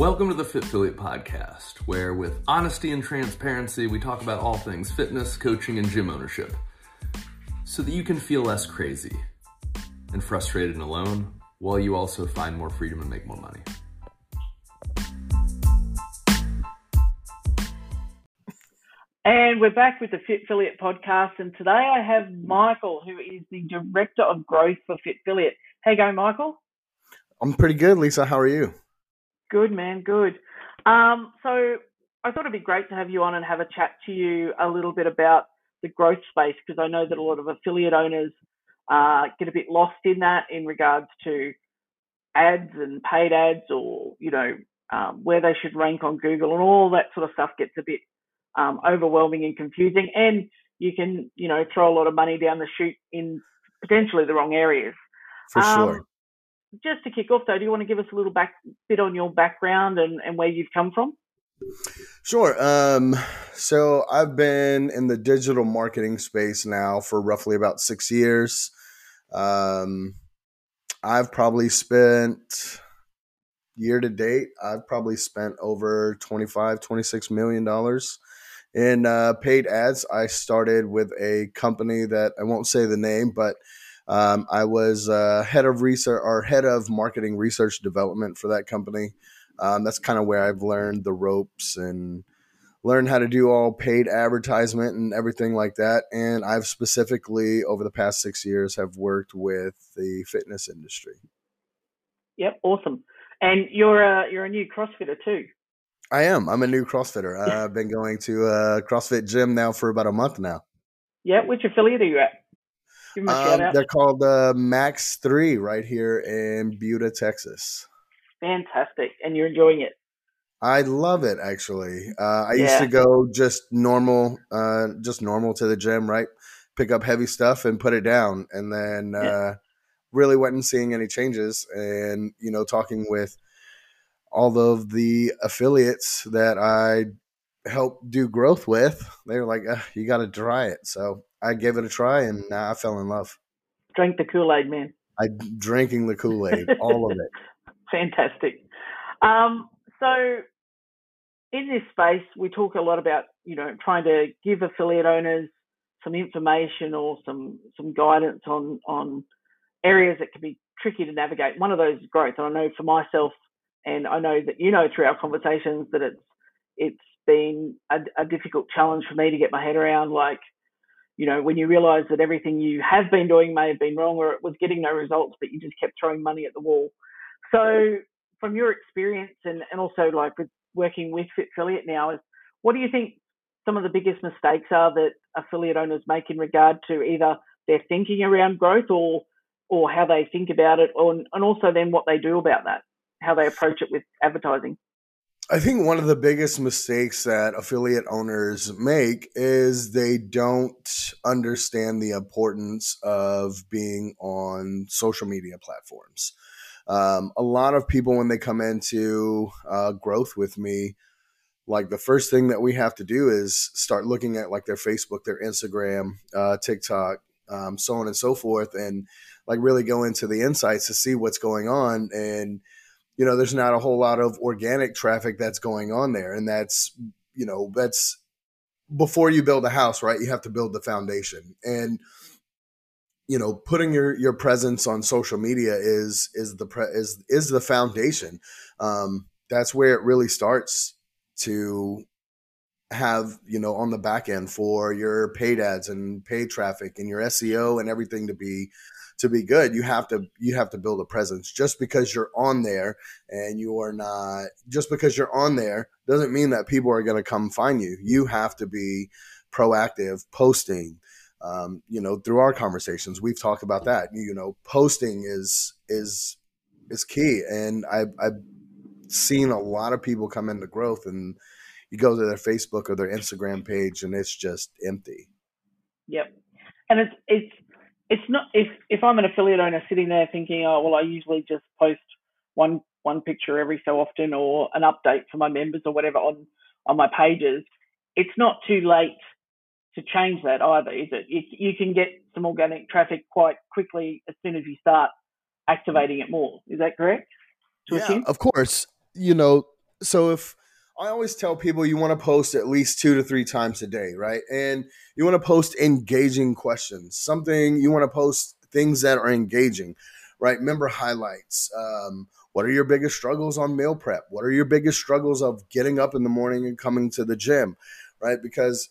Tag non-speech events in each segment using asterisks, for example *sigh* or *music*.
Welcome to the Fit-Filliate Podcast, where with honesty and transparency, we talk about all things fitness, coaching, and gym ownership so that you can feel less crazy and frustrated and alone while you also find more freedom and make more money. And we're back with the Fit-Filliate podcast. And today I have Michael, who is the Director of Growth for Fit Affiliate. How you going, Michael? I'm pretty good, Lisa. How are you? Good, man. Good. Um, so I thought it'd be great to have you on and have a chat to you a little bit about the growth space because I know that a lot of affiliate owners uh, get a bit lost in that in regards to ads and paid ads or, you know, um, where they should rank on Google and all that sort of stuff gets a bit um, overwhelming and confusing. And you can, you know, throw a lot of money down the chute in potentially the wrong areas. For um, sure. Just to kick off, though, do you want to give us a little back bit on your background and, and where you've come from? Sure. Um, so I've been in the digital marketing space now for roughly about six years. Um, I've probably spent year to date, I've probably spent over 25, 26 million dollars in uh, paid ads. I started with a company that I won't say the name, but um, I was uh, head of research or head of marketing research development for that company. Um, that's kind of where I've learned the ropes and learned how to do all paid advertisement and everything like that. And I've specifically over the past six years have worked with the fitness industry. Yep, awesome. And you're a you're a new CrossFitter too. I am. I'm a new CrossFitter. *laughs* I've been going to a CrossFit gym now for about a month now. Yeah, which affiliate are you at? Um, they're called uh, Max Three right here in Buda, Texas. Fantastic, and you're enjoying it. I love it actually. Uh, I yeah. used to go just normal, uh, just normal to the gym, right? Pick up heavy stuff and put it down, and then yeah. uh, really wasn't seeing any changes. And you know, talking with all of the affiliates that I help do growth with, they were like, "You got to try it." So I gave it a try, and I fell in love. Drink the Kool Aid, man. I drinking the Kool Aid, all of it. *laughs* Fantastic. Um, so, in this space, we talk a lot about you know trying to give affiliate owners some information or some some guidance on on areas that can be tricky to navigate. One of those is growth, and I know for myself, and I know that you know through our conversations that it's it's been a, a difficult challenge for me to get my head around. Like, you know, when you realise that everything you have been doing may have been wrong or it was getting no results, but you just kept throwing money at the wall. So, from your experience and and also like with working with Fit-Filliate now, is what do you think some of the biggest mistakes are that affiliate owners make in regard to either their thinking around growth or or how they think about it, or, and also then what they do about that, how they approach it with advertising. I think one of the biggest mistakes that affiliate owners make is they don't understand the importance of being on social media platforms. Um, a lot of people, when they come into uh, growth with me, like the first thing that we have to do is start looking at like their Facebook, their Instagram, uh, TikTok, um, so on and so forth, and like really go into the insights to see what's going on and you know there's not a whole lot of organic traffic that's going on there. And that's you know that's before you build a house right? You have to build the foundation. And you know putting your your presence on social media is is the pre- is is the foundation. Um that's where it really starts to have you know on the back end for your paid ads and paid traffic and your SEO and everything to be to be good you have to you have to build a presence. Just because you're on there and you are not just because you're on there doesn't mean that people are going to come find you. You have to be proactive posting um, you know through our conversations. We've talked about that. You know posting is is is key. And i've, I've seen a lot of people come into growth and you go to their facebook or their instagram page and it's just empty. Yep. And it's it's it's not if if I'm an affiliate owner sitting there thinking, oh well, I usually just post one one picture every so often or an update for my members or whatever on on my pages. It's not too late to change that either, is it? You, you can get some organic traffic quite quickly as soon as you start activating it more. Is that correct? yeah, of course. You know, so if I always tell people you want to post at least two to three times a day, right? And you want to post engaging questions, something you want to post things that are engaging, right? Member highlights. Um, what are your biggest struggles on meal prep? What are your biggest struggles of getting up in the morning and coming to the gym, right? Because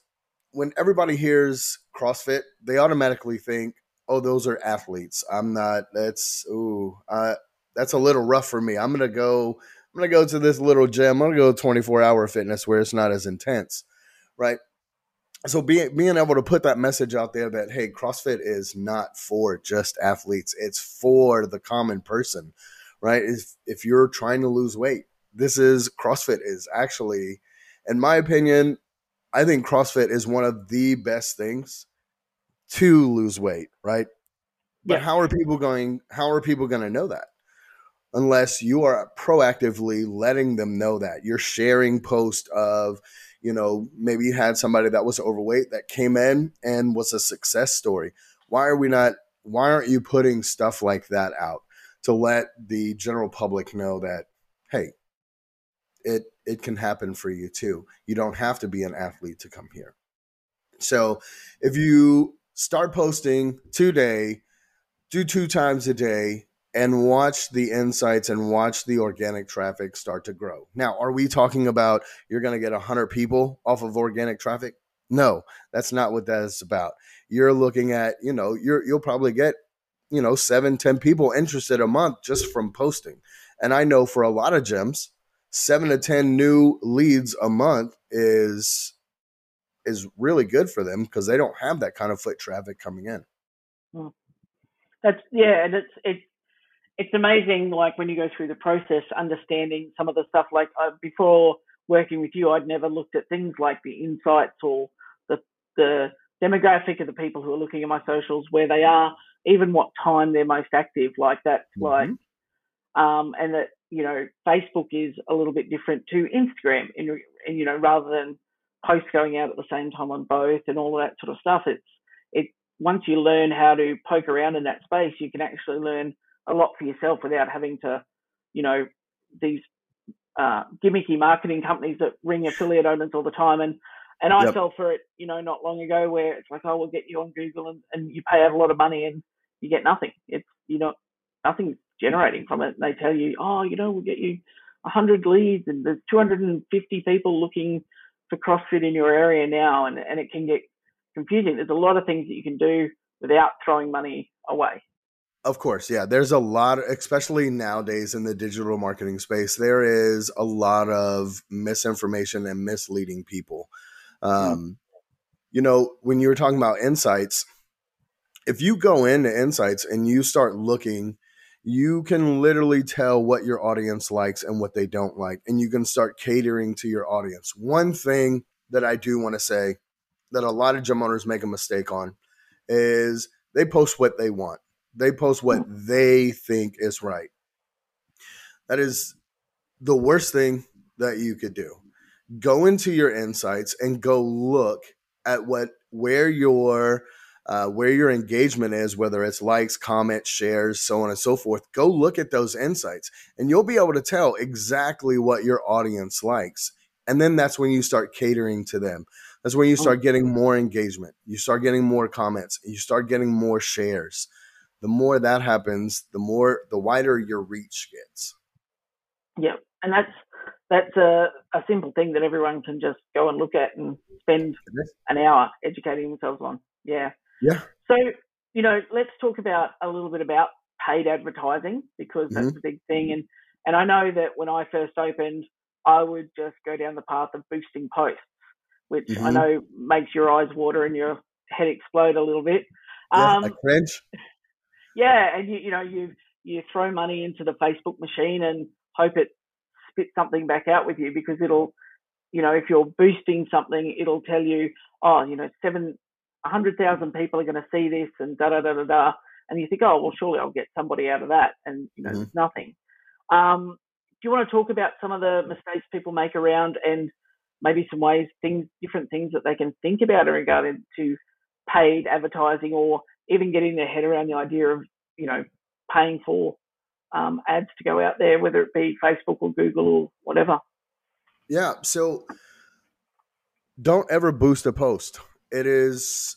when everybody hears CrossFit, they automatically think, "Oh, those are athletes." I'm not. That's ooh, uh, that's a little rough for me. I'm gonna go I'm gonna go to this little gym. I'm gonna go 24 hour fitness where it's not as intense, right? So being being able to put that message out there that hey, CrossFit is not for just athletes; it's for the common person, right? If if you're trying to lose weight, this is CrossFit is actually, in my opinion, I think CrossFit is one of the best things to lose weight, right? But yeah. how are people going? How are people going to know that? Unless you are proactively letting them know that. You're sharing post of you know maybe you had somebody that was overweight that came in and was a success story. Why are we not why aren't you putting stuff like that out to let the general public know that hey it it can happen for you too. You don't have to be an athlete to come here. So if you start posting today do two times a day and watch the insights and watch the organic traffic start to grow. Now, are we talking about you're going to get 100 people off of organic traffic? No, that's not what that is about. You're looking at, you know, you're you'll probably get, you know, seven, ten people interested a month just from posting. And I know for a lot of gyms, seven to ten new leads a month is is really good for them because they don't have that kind of foot traffic coming in. Hmm. That's yeah, and it's it's it's amazing, like when you go through the process, understanding some of the stuff. Like uh, before working with you, I'd never looked at things like the insights or the the demographic of the people who are looking at my socials, where they are, even what time they're most active. Like that's mm-hmm. like, um, and that you know, Facebook is a little bit different to Instagram, and, and you know, rather than posts going out at the same time on both and all of that sort of stuff, it's it once you learn how to poke around in that space, you can actually learn a lot for yourself without having to, you know, these uh, gimmicky marketing companies that ring affiliate owners all the time. And and I yep. fell for it, you know, not long ago where it's like, oh, we'll get you on Google and, and you pay out a lot of money and you get nothing. It's you know nothing generating from it. And they tell you, oh, you know, we'll get you 100 leads and there's 250 people looking for CrossFit in your area now, and and it can get confusing. There's a lot of things that you can do without throwing money away. Of course, yeah. There's a lot, especially nowadays in the digital marketing space, there is a lot of misinformation and misleading people. Hmm. Um, mm. You know, when you were talking about insights, if you go into insights and you start looking, you can literally tell what your audience likes and what they don't like, and you can start catering to your audience. One thing that I do want to say that a lot of gym owners make a mistake on is they post what they want they post what they think is right. That is the worst thing that you could do. Go into your insights and go look at what where your uh, where your engagement is, whether it's likes, comments, shares, so on and so forth. Go look at those insights, and you'll be able to tell exactly what your audience likes. And then that's when you start catering to them. That's when you oh. start getting more engagement. You start getting more comments. You start getting more shares the more that happens, the more the wider your reach gets. Yeah, and that's that's a, a simple thing that everyone can just go and look at and spend an hour educating themselves on. Yeah. Yeah. So, you know, let's talk about a little bit about paid advertising because that's mm-hmm. a big thing. And and I know that when I first opened, I would just go down the path of boosting posts, which mm-hmm. I know makes your eyes water and your head explode a little bit. Yeah, um, I cringe yeah, and you you know you you throw money into the Facebook machine and hope it spits something back out with you because it'll you know if you're boosting something it'll tell you oh you know seven hundred thousand people are going to see this and da da da da da and you think oh well surely I'll get somebody out of that and you know mm-hmm. nothing. Um, do you want to talk about some of the mistakes people make around and maybe some ways things different things that they can think about in regard to paid advertising or even getting their head around the idea of, you know, paying for um, ads to go out there, whether it be Facebook or Google or whatever. Yeah. So don't ever boost a post. It is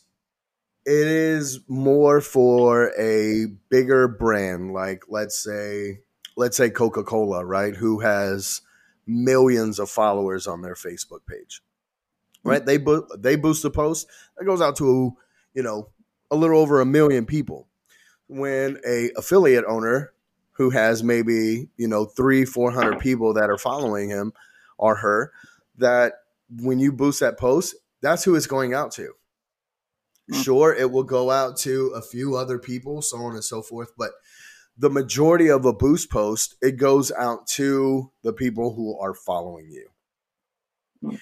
it is more for a bigger brand like let's say let's say Coca-Cola, right? Who has millions of followers on their Facebook page. Right? They bo- they boost a post that goes out to, you know, a little over a million people. When a affiliate owner who has maybe, you know, 3 400 people that are following him or her that when you boost that post, that's who it's going out to. Hmm. Sure, it will go out to a few other people, so on and so forth, but the majority of a boost post, it goes out to the people who are following you. Hmm.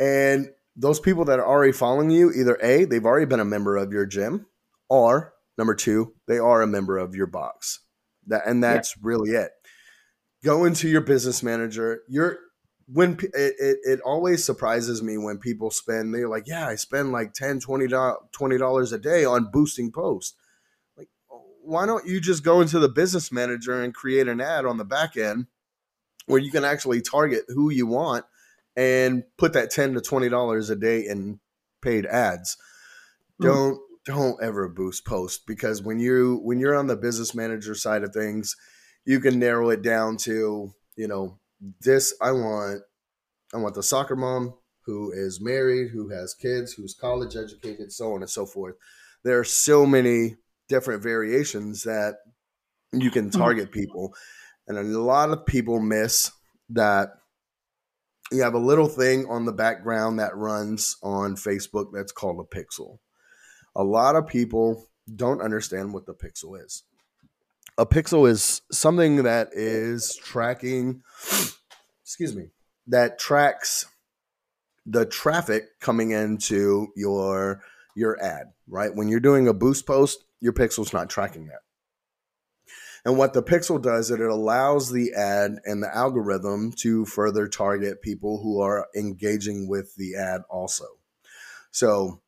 And those people that are already following you, either A, they've already been a member of your gym, or number two, they are a member of your box. That and that's yeah. really it. Go into your business manager. You're when it, it, it, always surprises me when people spend they're like yeah i spend like 10 20 dollars a day on boosting posts like why don't you just go into the business manager and create an ad on the back end where you can actually target who you want and put that 10 to 20 dollars a day in paid ads mm. don't don't ever boost post because when you when you're on the business manager side of things you can narrow it down to you know this I want I want the soccer mom who is married, who has kids, who's college educated, so on and so forth. There are so many different variations that you can mm-hmm. target people. And a lot of people miss that you have a little thing on the background that runs on Facebook that's called a pixel. A lot of people don't understand what the pixel is. A pixel is something that is tracking *sniffs* excuse me, that tracks the traffic coming into your your ad, right? When you're doing a boost post, your pixel's not tracking that. And what the pixel does is it allows the ad and the algorithm to further target people who are engaging with the ad also. So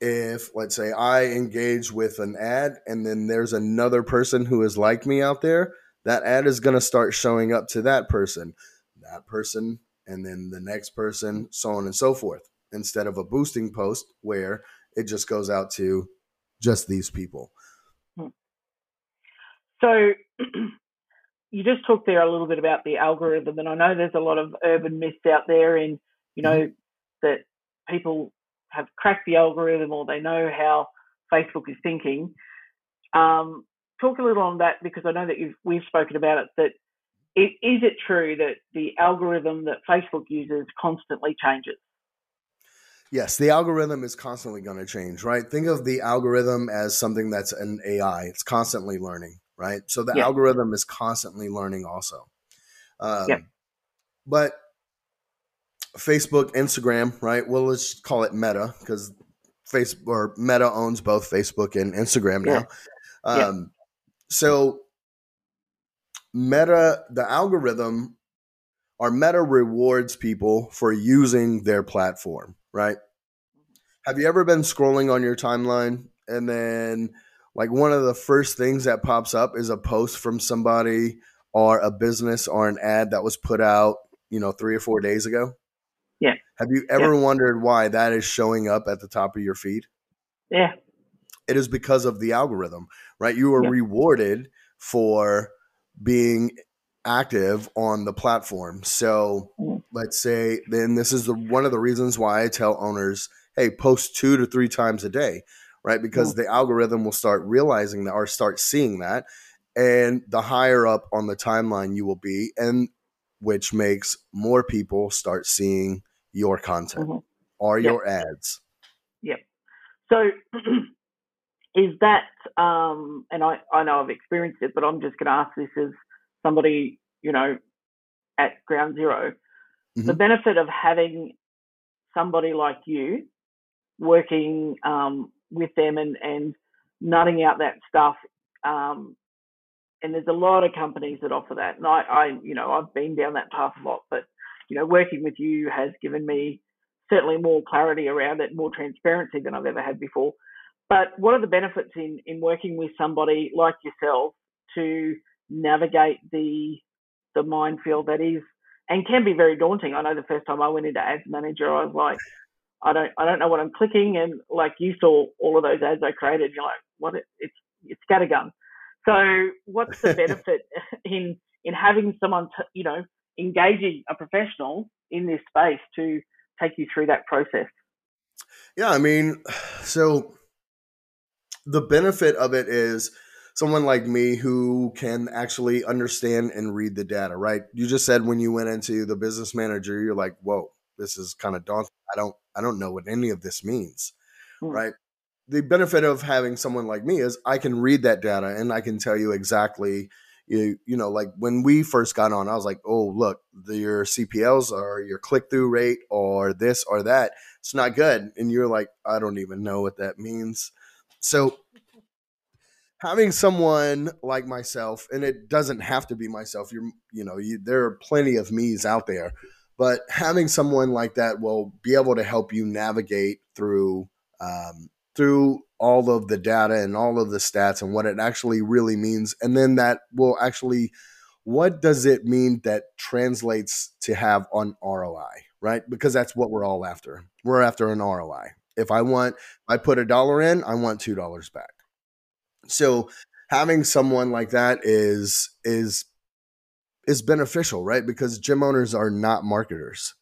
if let's say I engage with an ad and then there's another person who is like me out there, that ad is going to start showing up to that person that person and then the next person, so on and so forth, instead of a boosting post where it just goes out to just these people. So *clears throat* you just talked there a little bit about the algorithm, and I know there's a lot of urban myths out there, and you know mm-hmm. that people have cracked the algorithm or they know how Facebook is thinking. Um, talk a little on that because I know that we've spoken about it. That it, is it true that the algorithm that Facebook uses constantly changes? Yes, the algorithm is constantly going to change, right? Think of the algorithm as something that's an AI. It's constantly learning, right? So the yeah. algorithm is constantly learning also. Um, yeah. But Facebook, Instagram, right? Well, let's call it Meta because Facebook or Meta owns both Facebook and Instagram now. Yeah. Um. So Meta, the algorithm, our Meta rewards people for using their platform, right? Have you ever been scrolling on your timeline and then like one of the first things that pops up is a post from somebody or a business or an ad that was put out, you know, 3 or 4 days ago? Yeah. Have you ever yeah. wondered why that is showing up at the top of your feed? Yeah. It is because of the algorithm, right? You are yeah. rewarded for being active on the platform. So mm. let's say then this is the one of the reasons why I tell owners, hey, post two to three times a day, right? Because the algorithm will start realizing that or start seeing that. And the higher up on the timeline you will be, and which makes more people start seeing your content mm-hmm. or yep. your ads. Yep. So *clears throat* is that, um, and I, I know I've experienced it, but I'm just going to ask this as somebody, you know, at ground 0 mm-hmm. The benefit of having somebody like you working um, with them and, and nutting out that stuff. Um, and there's a lot of companies that offer that. And I, I, you know, I've been down that path a lot, but, you know, working with you has given me certainly more clarity around it, more transparency than I've ever had before. But what are the benefits in, in working with somebody like yourself to navigate the the minefield that is and can be very daunting. I know the first time I went into Ads Manager, I was like, I don't, I don't know what I'm clicking, and like you saw all of those ads I created, you're like, what? It, it's it's scattergun. So what's the *laughs* benefit in in having someone, to, you know, engaging a professional in this space to take you through that process? Yeah, I mean, so the benefit of it is someone like me who can actually understand and read the data, right? You just said when you went into the business manager, you're like, whoa, this is kind of daunting. I don't I don't know what any of this means. Hmm. Right. The benefit of having someone like me is I can read that data and I can tell you exactly you, you know, like when we first got on, I was like, oh, look, the, your CPLs or your click through rate or this or that, it's not good. And you're like, I don't even know what that means. So having someone like myself, and it doesn't have to be myself. You're, you know, you, there are plenty of me's out there, but having someone like that will be able to help you navigate through um, through all of the data and all of the stats and what it actually really means, and then that will actually what does it mean that translates to have on ROI, right? Because that's what we're all after. We're after an ROI. If I want, I put a dollar in, I want two dollars back. So having someone like that is is is beneficial, right? Because gym owners are not marketers,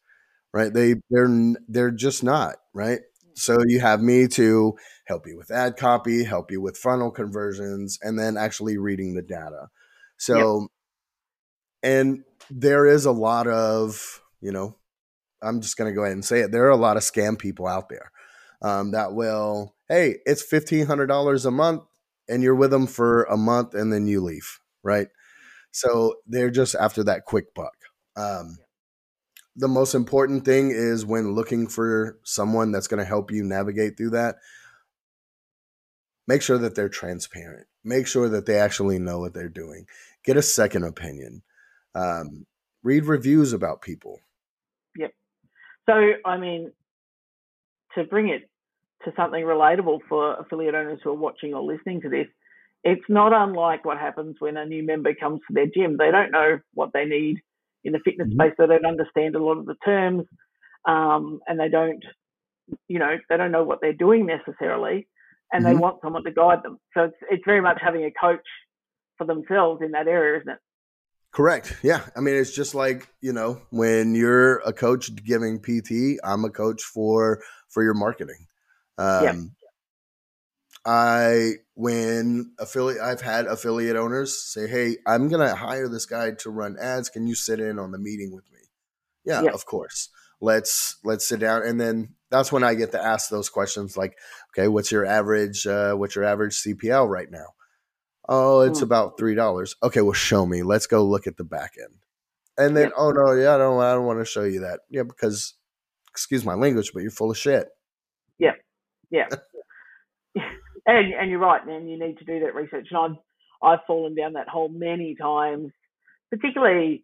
right? They they're they're just not, right? So you have me to help you with ad copy, help you with funnel conversions, and then actually reading the data. So, yep. and there is a lot of, you know, I'm just going to go ahead and say it. There are a lot of scam people out there um, that will, hey, it's $1,500 a month and you're with them for a month and then you leave, right? So they're just after that quick buck. Um, the most important thing is when looking for someone that's going to help you navigate through that, make sure that they're transparent. Make sure that they actually know what they're doing. Get a second opinion. Um, read reviews about people. Yep. So, I mean, to bring it to something relatable for affiliate owners who are watching or listening to this, it's not unlike what happens when a new member comes to their gym. They don't know what they need in the fitness mm-hmm. space. They don't understand a lot of the terms, um, and they don't, you know, they don't know what they're doing necessarily, and mm-hmm. they want someone to guide them. So it's it's very much having a coach for themselves in that area, isn't it? Correct. Yeah. I mean, it's just like, you know, when you're a coach giving PT, I'm a coach for for your marketing. Um, yeah. I when affiliate I've had affiliate owners say, "Hey, I'm going to hire this guy to run ads. Can you sit in on the meeting with me?" Yeah, yeah, of course. Let's let's sit down and then that's when I get to ask those questions like, "Okay, what's your average uh, what's your average CPL right now?" Oh, it's mm. about three dollars. Okay, well, show me. Let's go look at the back end. And then, yeah. oh no, yeah, I don't, I don't want to show you that. Yeah, because, excuse my language, but you're full of shit. Yeah, yeah. *laughs* and and you're right, man. You need to do that research. And I've I've fallen down that hole many times, particularly.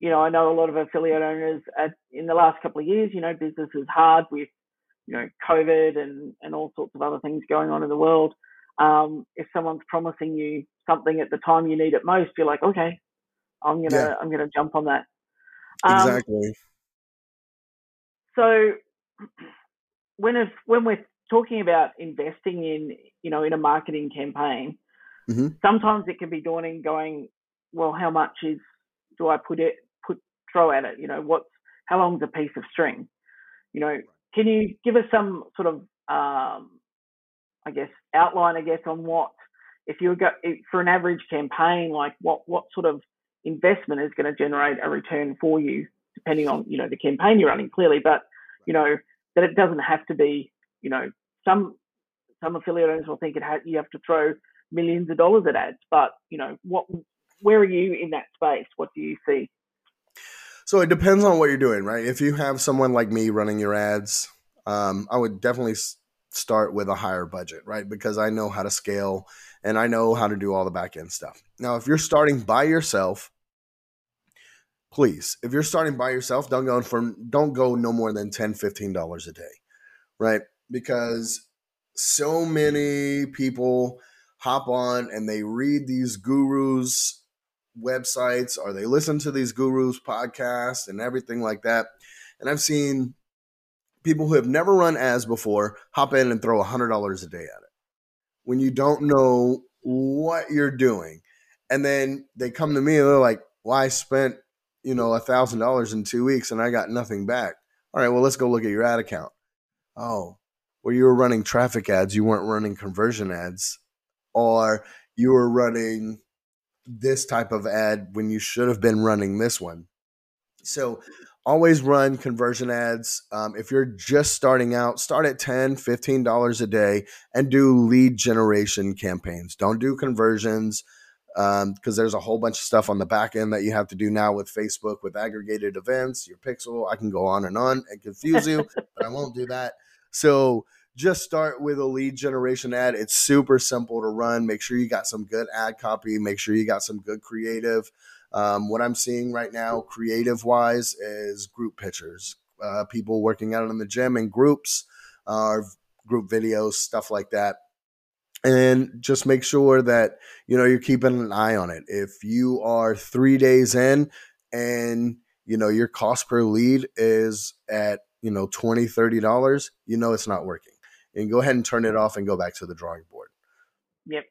You know, I know a lot of affiliate owners at, in the last couple of years. You know, business is hard with, you know, COVID and and all sorts of other things going on in the world. Um, if someone's promising you something at the time you need it most, you're like, okay, I'm gonna yeah. I'm gonna jump on that. Um, exactly. So when if when we're talking about investing in, you know, in a marketing campaign, mm-hmm. sometimes it can be daunting going, well, how much is do I put it put throw at it? You know, what's how long's a piece of string? You know, can you give us some sort of um, I guess outline, I guess, on what if you go for an average campaign, like what what sort of investment is going to generate a return for you, depending on you know the campaign you're running, clearly, but you know that it doesn't have to be you know some some affiliate owners will think it ha- you have to throw millions of dollars at ads, but you know what? Where are you in that space? What do you see? So it depends on what you're doing, right? If you have someone like me running your ads, um, I would definitely start with a higher budget, right? Because I know how to scale and I know how to do all the back end stuff. Now, if you're starting by yourself, please, if you're starting by yourself, don't go for don't go no more than $10, $15 a day, right? Because so many people hop on and they read these gurus websites or they listen to these gurus podcasts and everything like that. And I've seen people who have never run ads before hop in and throw a hundred dollars a day at it when you don't know what you're doing. And then they come to me and they're like, well, I spent, you know, a thousand dollars in two weeks and I got nothing back. All right, well, let's go look at your ad account. Oh, well, you were running traffic ads, you weren't running conversion ads, or you were running this type of ad when you should have been running this one. So always run conversion ads. Um, if you're just starting out, start at $10, $15 a day and do lead generation campaigns. Don't do conversions because um, there's a whole bunch of stuff on the back end that you have to do now with Facebook with aggregated events, your pixel. I can go on and on and confuse you, *laughs* but I won't do that. So just start with a lead generation ad. It's super simple to run. Make sure you got some good ad copy. Make sure you got some good creative. Um, what I'm seeing right now, creative wise, is group pictures. Uh, people working out in the gym in groups, uh, group videos, stuff like that. And just make sure that you know you're keeping an eye on it. If you are three days in and you know your cost per lead is at you know 20 30 dollars you know it's not working and go ahead and turn it off and go back to the drawing board. Yep.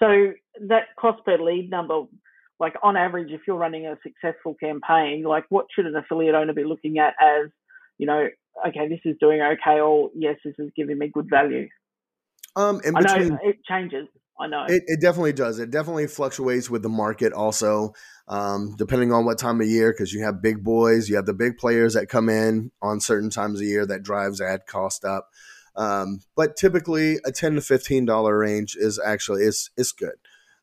So that cost per lead number, like on average, if you're running a successful campaign, like what should an affiliate owner be looking at as, you know, okay, this is doing okay, or yes, this is giving me good value. Um, in between, I know it changes. I know it, it definitely does. It definitely fluctuates with the market, also um, depending on what time of year. Because you have big boys, you have the big players that come in on certain times of year that drives ad cost up. Um, but typically, a ten to fifteen dollar range is actually is is good.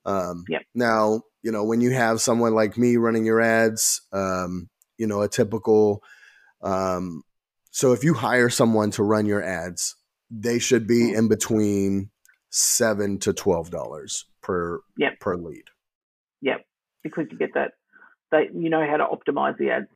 Um, yep. Now, you know, when you have someone like me running your ads, um, you know, a typical. Um, so if you hire someone to run your ads, they should be mm-hmm. in between seven to twelve dollars per yep. per lead. Yep, because you get that that you know how to optimize the ads.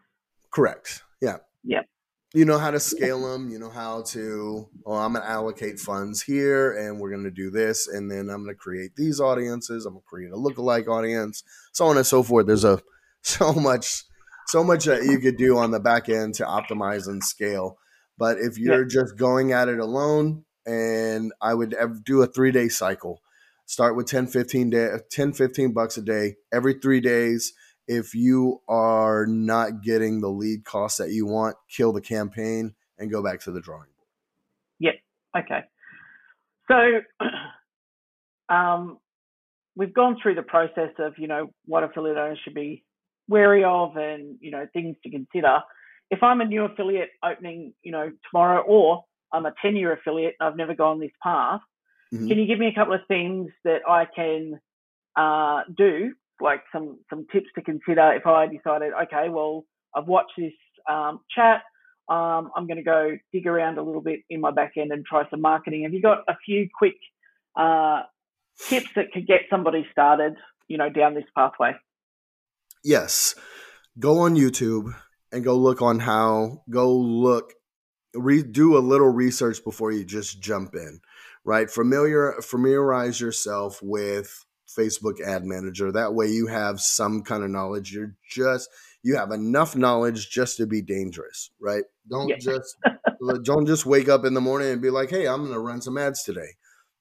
Correct. Yeah. Yep you know how to scale them you know how to oh i'm going to allocate funds here and we're going to do this and then i'm going to create these audiences i'm going to create a lookalike audience so on and so forth there's a *laughs* so much so much that you could do on the back end to optimize and scale but if you're yeah. just going at it alone and i would do a three day cycle start with 10 15 day 10 15 bucks a day every three days if you are not getting the lead cost that you want, kill the campaign and go back to the drawing board. Yep. Okay. So *clears throat* um, we've gone through the process of, you know, what affiliate owners should be wary of and, you know, things to consider. If I'm a new affiliate opening, you know, tomorrow or I'm a 10 year affiliate and I've never gone this path, mm-hmm. can you give me a couple of things that I can uh, do like some some tips to consider if I decided, okay, well, I've watched this um, chat. Um, I'm going to go dig around a little bit in my back end and try some marketing. Have you got a few quick uh, tips that could get somebody started, you know, down this pathway? Yes. Go on YouTube and go look on how, go look, re, do a little research before you just jump in, right? Familiar, familiarize yourself with Facebook ad manager. That way you have some kind of knowledge. You're just you have enough knowledge just to be dangerous, right? Don't yeah. just *laughs* don't just wake up in the morning and be like, "Hey, I'm going to run some ads today."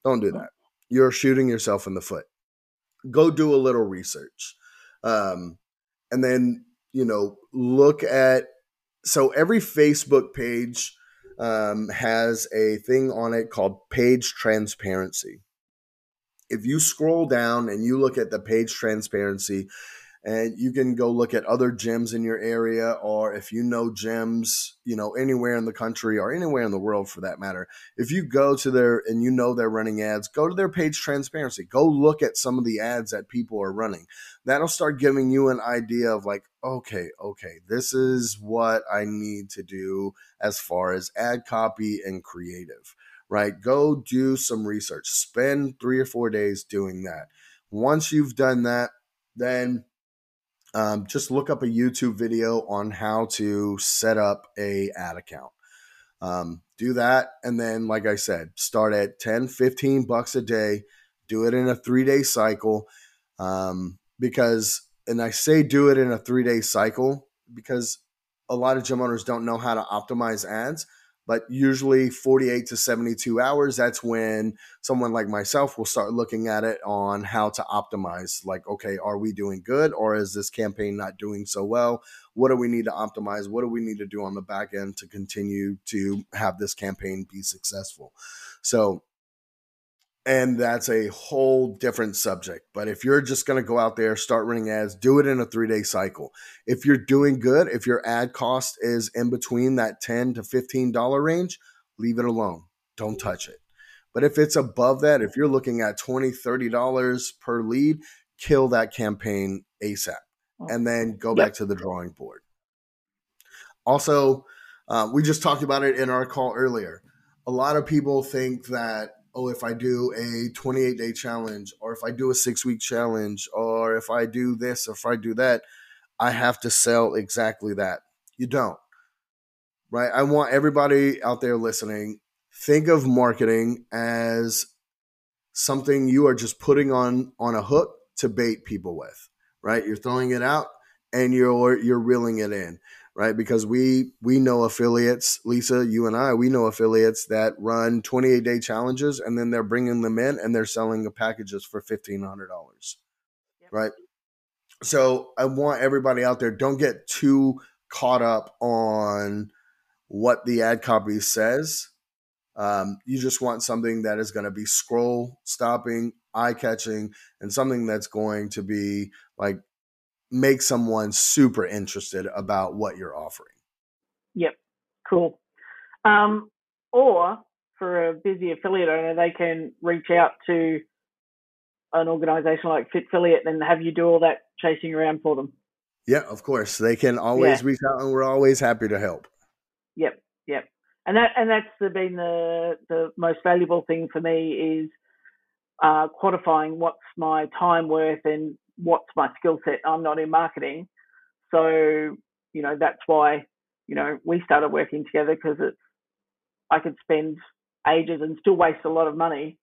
Don't do that. You're shooting yourself in the foot. Go do a little research. Um, and then, you know, look at so every Facebook page um, has a thing on it called page transparency. If you scroll down and you look at the page transparency, and you can go look at other gyms in your area or if you know gyms you know anywhere in the country or anywhere in the world for that matter if you go to their and you know they're running ads go to their page transparency go look at some of the ads that people are running that'll start giving you an idea of like okay okay this is what i need to do as far as ad copy and creative right? Go do some research. Spend three or four days doing that. Once you've done that, then um, just look up a YouTube video on how to set up a ad account. Um, do that. And then, like I said, start at 10, 15 bucks a day. Do it in a three day cycle um, because and I say do it in a three day cycle because a lot of gym owners don't know how to optimize ads. But usually 48 to 72 hours, that's when someone like myself will start looking at it on how to optimize. Like, okay, are we doing good or is this campaign not doing so well? What do we need to optimize? What do we need to do on the back end to continue to have this campaign be successful? So and that's a whole different subject. But if you're just going to go out there, start running ads, do it in a three day cycle. If you're doing good, if your ad cost is in between that 10 to $15 range, leave it alone. Don't touch it. But if it's above that, if you're looking at $20, $30 per lead, kill that campaign ASAP and then go yep. back to the drawing board. Also, uh, we just talked about it in our call earlier. A lot of people think that oh, if I do a 28 day challenge, or if I do a six week challenge, or if I do this, or if I do that, I have to sell exactly that. You don't, right? I want everybody out there listening think of marketing as something you are just putting on on a hook to bait people with, right? You're throwing it out and you're you're reeling it in right? Because we we know affiliates, Lisa, you and I, we know affiliates that run 28 day challenges, and then they're bringing them in and they're selling the packages for fifteen hundred dollars, yep. right? So I want everybody out there don't get too caught up on what the ad copy says. Um, you just want something that is going to be scroll stopping, eye catching, and something that's going to be like make someone super interested about what you're offering. Yep, cool. Um, or for a busy affiliate owner, they can reach out to an organization like Fit-Filliate and have you do all that chasing around for them. Yeah, of course. They can always yeah. reach out and we're always happy to help. Yep, yep. And that and that's been the the most valuable thing for me is uh, quantifying what's my time worth and what's my skill set. I'm not in marketing, so you know that's why you know we started working together because it's I could spend ages and still waste a lot of money.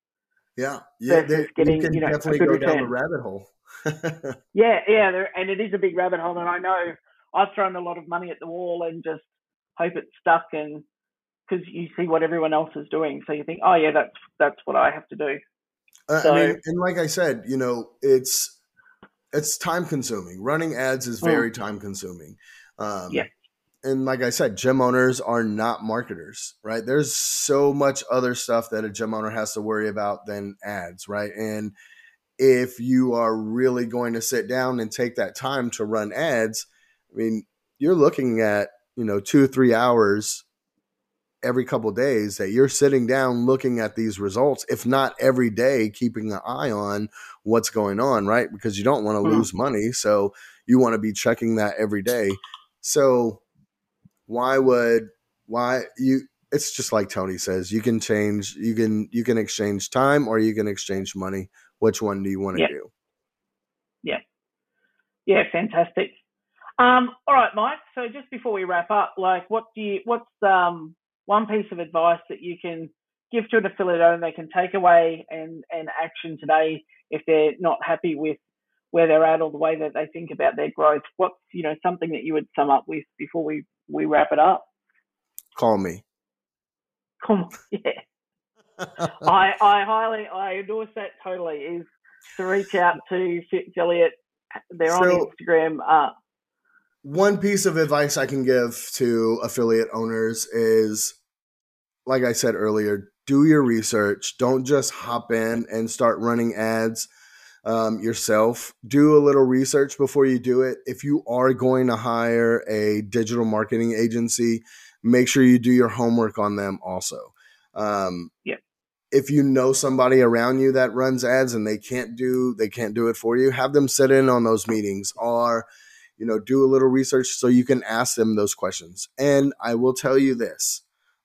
Yeah, yeah, versus getting you, you know definitely go return. down the rabbit hole. *laughs* yeah, yeah, and it is a big rabbit hole, and I know I've thrown a lot of money at the wall and just hope it's stuck and because you see what everyone else is doing, so you think, oh yeah, that's that's what I have to do. Uh, so, I mean, and like I said, you know, it's it's time consuming. Running ads is very mm. time consuming. Um, yeah. And like I said, gym owners are not marketers, right? There's so much other stuff that a gym owner has to worry about than ads, right? And if you are really going to sit down and take that time to run ads, I mean, you're looking at, you know, two, three hours every couple days that you're sitting down looking at these results, if not every day, keeping an eye on what's going on, right? Because you don't want to mm-hmm. lose money. So you want to be checking that every day. So why would, why you, it's just like Tony says, you can change, you can, you can exchange time or you can exchange money. Which one do you want to yeah. do? Yeah. Yeah. Fantastic. Um, all right, Mike. So just before we wrap up, like, what do you, what's, um, one piece of advice that you can give to an affiliate owner they can take away and, and action today if they're not happy with where they're at or the way that they think about their growth? What's you know something that you would sum up with before we we wrap it up? Call me. Come, *laughs* yeah. *laughs* I I highly I endorse that totally. Is to reach out to Affiliate. They're so, on Instagram. Uh, one piece of advice I can give to affiliate owners is like I said earlier, do your research. Don't just hop in and start running ads um, yourself. Do a little research before you do it. If you are going to hire a digital marketing agency, make sure you do your homework on them also. Um, yeah. If you know somebody around you that runs ads and they can't do they can't do it for you, have them sit in on those meetings or you know, do a little research so you can ask them those questions. And I will tell you this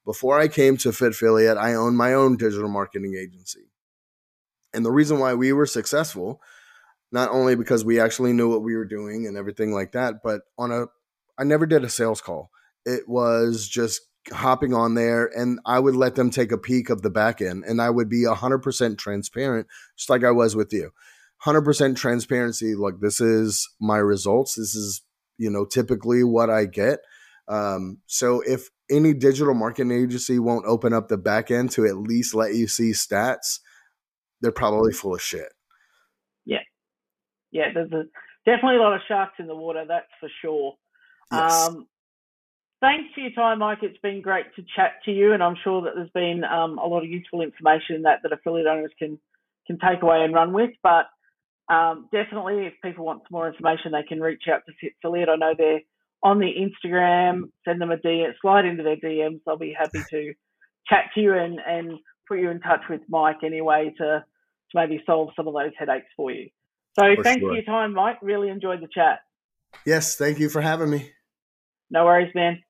before I came to Fit-Filliate, I owned my own digital marketing agency. And the reason why we were successful, not only because we actually knew what we were doing and everything like that, but on a, I never did a sales call. It was just hopping on there and I would let them take a peek of the back end and I would be 100% transparent, just like I was with you. 100% transparency. Like this is my results. This is, you know, typically what I get. Um, so if any digital marketing agency won't open up the back end to at least let you see stats, they're probably full of shit. Yeah. Yeah. There's a, definitely a lot of sharks in the water. That's for sure. Yes. Um, thanks for your time, Mike. It's been great to chat to you, and I'm sure that there's been um, a lot of useful information that that affiliate owners can can take away and run with. But um, definitely, if people want some more information, they can reach out to Fit-Filliate. I know they're on the Instagram. Send them a DM, slide into their DMs. They'll be happy to chat to you and and put you in touch with Mike anyway to to maybe solve some of those headaches for you. So for thanks sure. for your time, Mike. Really enjoyed the chat. Yes, thank you for having me. No worries, man.